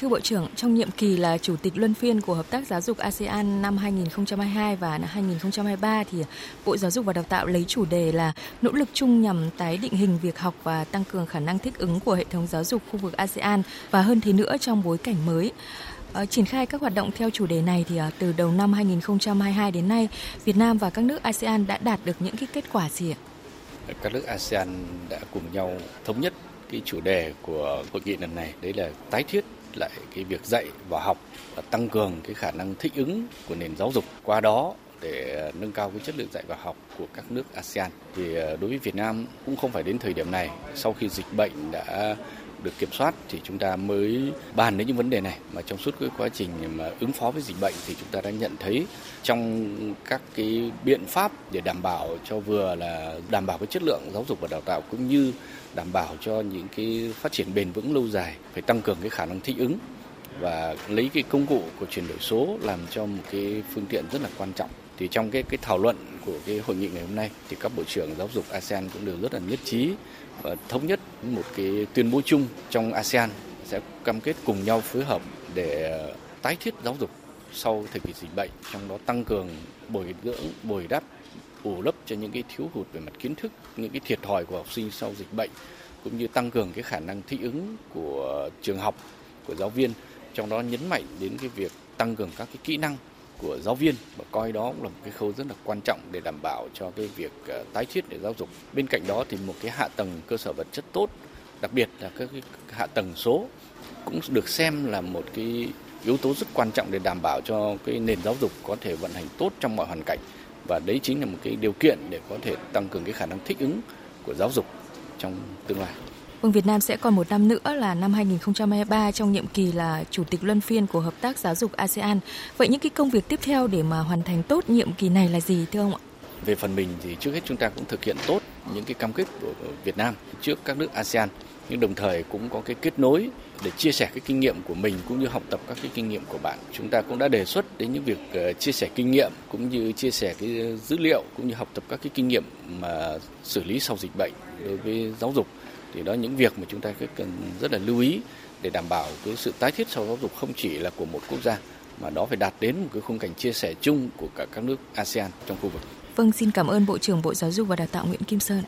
Thưa Bộ trưởng, trong nhiệm kỳ là Chủ tịch Luân phiên của Hợp tác Giáo dục ASEAN năm 2022 và năm 2023 thì Bộ Giáo dục và Đào tạo lấy chủ đề là nỗ lực chung nhằm tái định hình việc học và tăng cường khả năng thích ứng của hệ thống giáo dục khu vực ASEAN và hơn thế nữa trong bối cảnh mới. Ờ, triển khai các hoạt động theo chủ đề này thì ờ, từ đầu năm 2022 đến nay, Việt Nam và các nước ASEAN đã đạt được những cái kết quả gì ạ? Các nước ASEAN đã cùng nhau thống nhất cái chủ đề của hội nghị lần này đấy là tái thiết lại cái việc dạy và học và tăng cường cái khả năng thích ứng của nền giáo dục. Qua đó để nâng cao cái chất lượng dạy và học của các nước ASEAN. Thì ờ, đối với Việt Nam cũng không phải đến thời điểm này, sau khi dịch bệnh đã được kiểm soát thì chúng ta mới bàn đến những vấn đề này. Mà trong suốt cái quá trình mà ứng phó với dịch bệnh thì chúng ta đã nhận thấy trong các cái biện pháp để đảm bảo cho vừa là đảm bảo cái chất lượng giáo dục và đào tạo cũng như đảm bảo cho những cái phát triển bền vững lâu dài, phải tăng cường cái khả năng thích ứng và lấy cái công cụ của chuyển đổi số làm cho một cái phương tiện rất là quan trọng thì trong cái cái thảo luận của cái hội nghị ngày hôm nay, thì các bộ trưởng giáo dục ASEAN cũng đều rất là nhất trí và thống nhất một cái tuyên bố chung trong ASEAN sẽ cam kết cùng nhau phối hợp để ờ, tái thiết giáo dục sau thời kỳ dịch bệnh, trong đó tăng cường bồi dưỡng, bồi đắp, bù lấp cho những cái thiếu hụt về mặt kiến thức, những cái thiệt thòi của học sinh sau dịch bệnh, cũng như tăng cường cái khả năng thích ứng của trường học, của giáo viên, trong đó nhấn mạnh đến cái việc tăng cường các cái kỹ năng của giáo viên và coi đó cũng là một cái khâu rất là quan trọng để đảm bảo cho cái việc ờ, tái thiết để giáo dục. Bên cạnh đó thì một cái hạ tầng cơ sở vật chất tốt, đặc biệt là các cái hạ tầng số cũng được xem là một cái yếu tố rất quan trọng để đảm bảo cho cái nền giáo dục có thể vận hành tốt trong mọi hoàn cảnh và đấy chính là một cái điều kiện để có thể tăng cường cái khả năng thích ứng của giáo dục trong tương lai. Vâng, Việt Nam sẽ còn một năm nữa là năm 2023 trong nhiệm kỳ là Chủ tịch Luân phiên của Hợp tác Giáo dục ASEAN. Vậy những cái công việc tiếp theo để mà hoàn thành tốt nhiệm kỳ này là gì thưa ông ạ? Về phần mình thì trước hết chúng ta cũng thực hiện tốt những cái cam kết của Việt Nam trước các nước ASEAN nhưng đồng thời cũng có cái kết nối để chia sẻ cái kinh nghiệm của mình cũng như học tập các cái kinh nghiệm của bạn. Chúng ta cũng đã đề xuất đến những việc ờ, chia sẻ kinh nghiệm cũng như chia sẻ cái dữ liệu cũng như học tập các cái kinh nghiệm mà xử lý sau dịch bệnh đối với giáo dục thì đó những việc mà chúng ta cần rất là lưu ý để đảm bảo cái sự tái thiết sau giáo dục không chỉ là của một quốc gia mà đó phải đạt đến một cái khung cảnh chia sẻ chung của cả các nước ASEAN trong khu vực. Vâng, xin cảm ơn Bộ trưởng Bộ Giáo dục và Đào tạo Nguyễn Kim Sơn.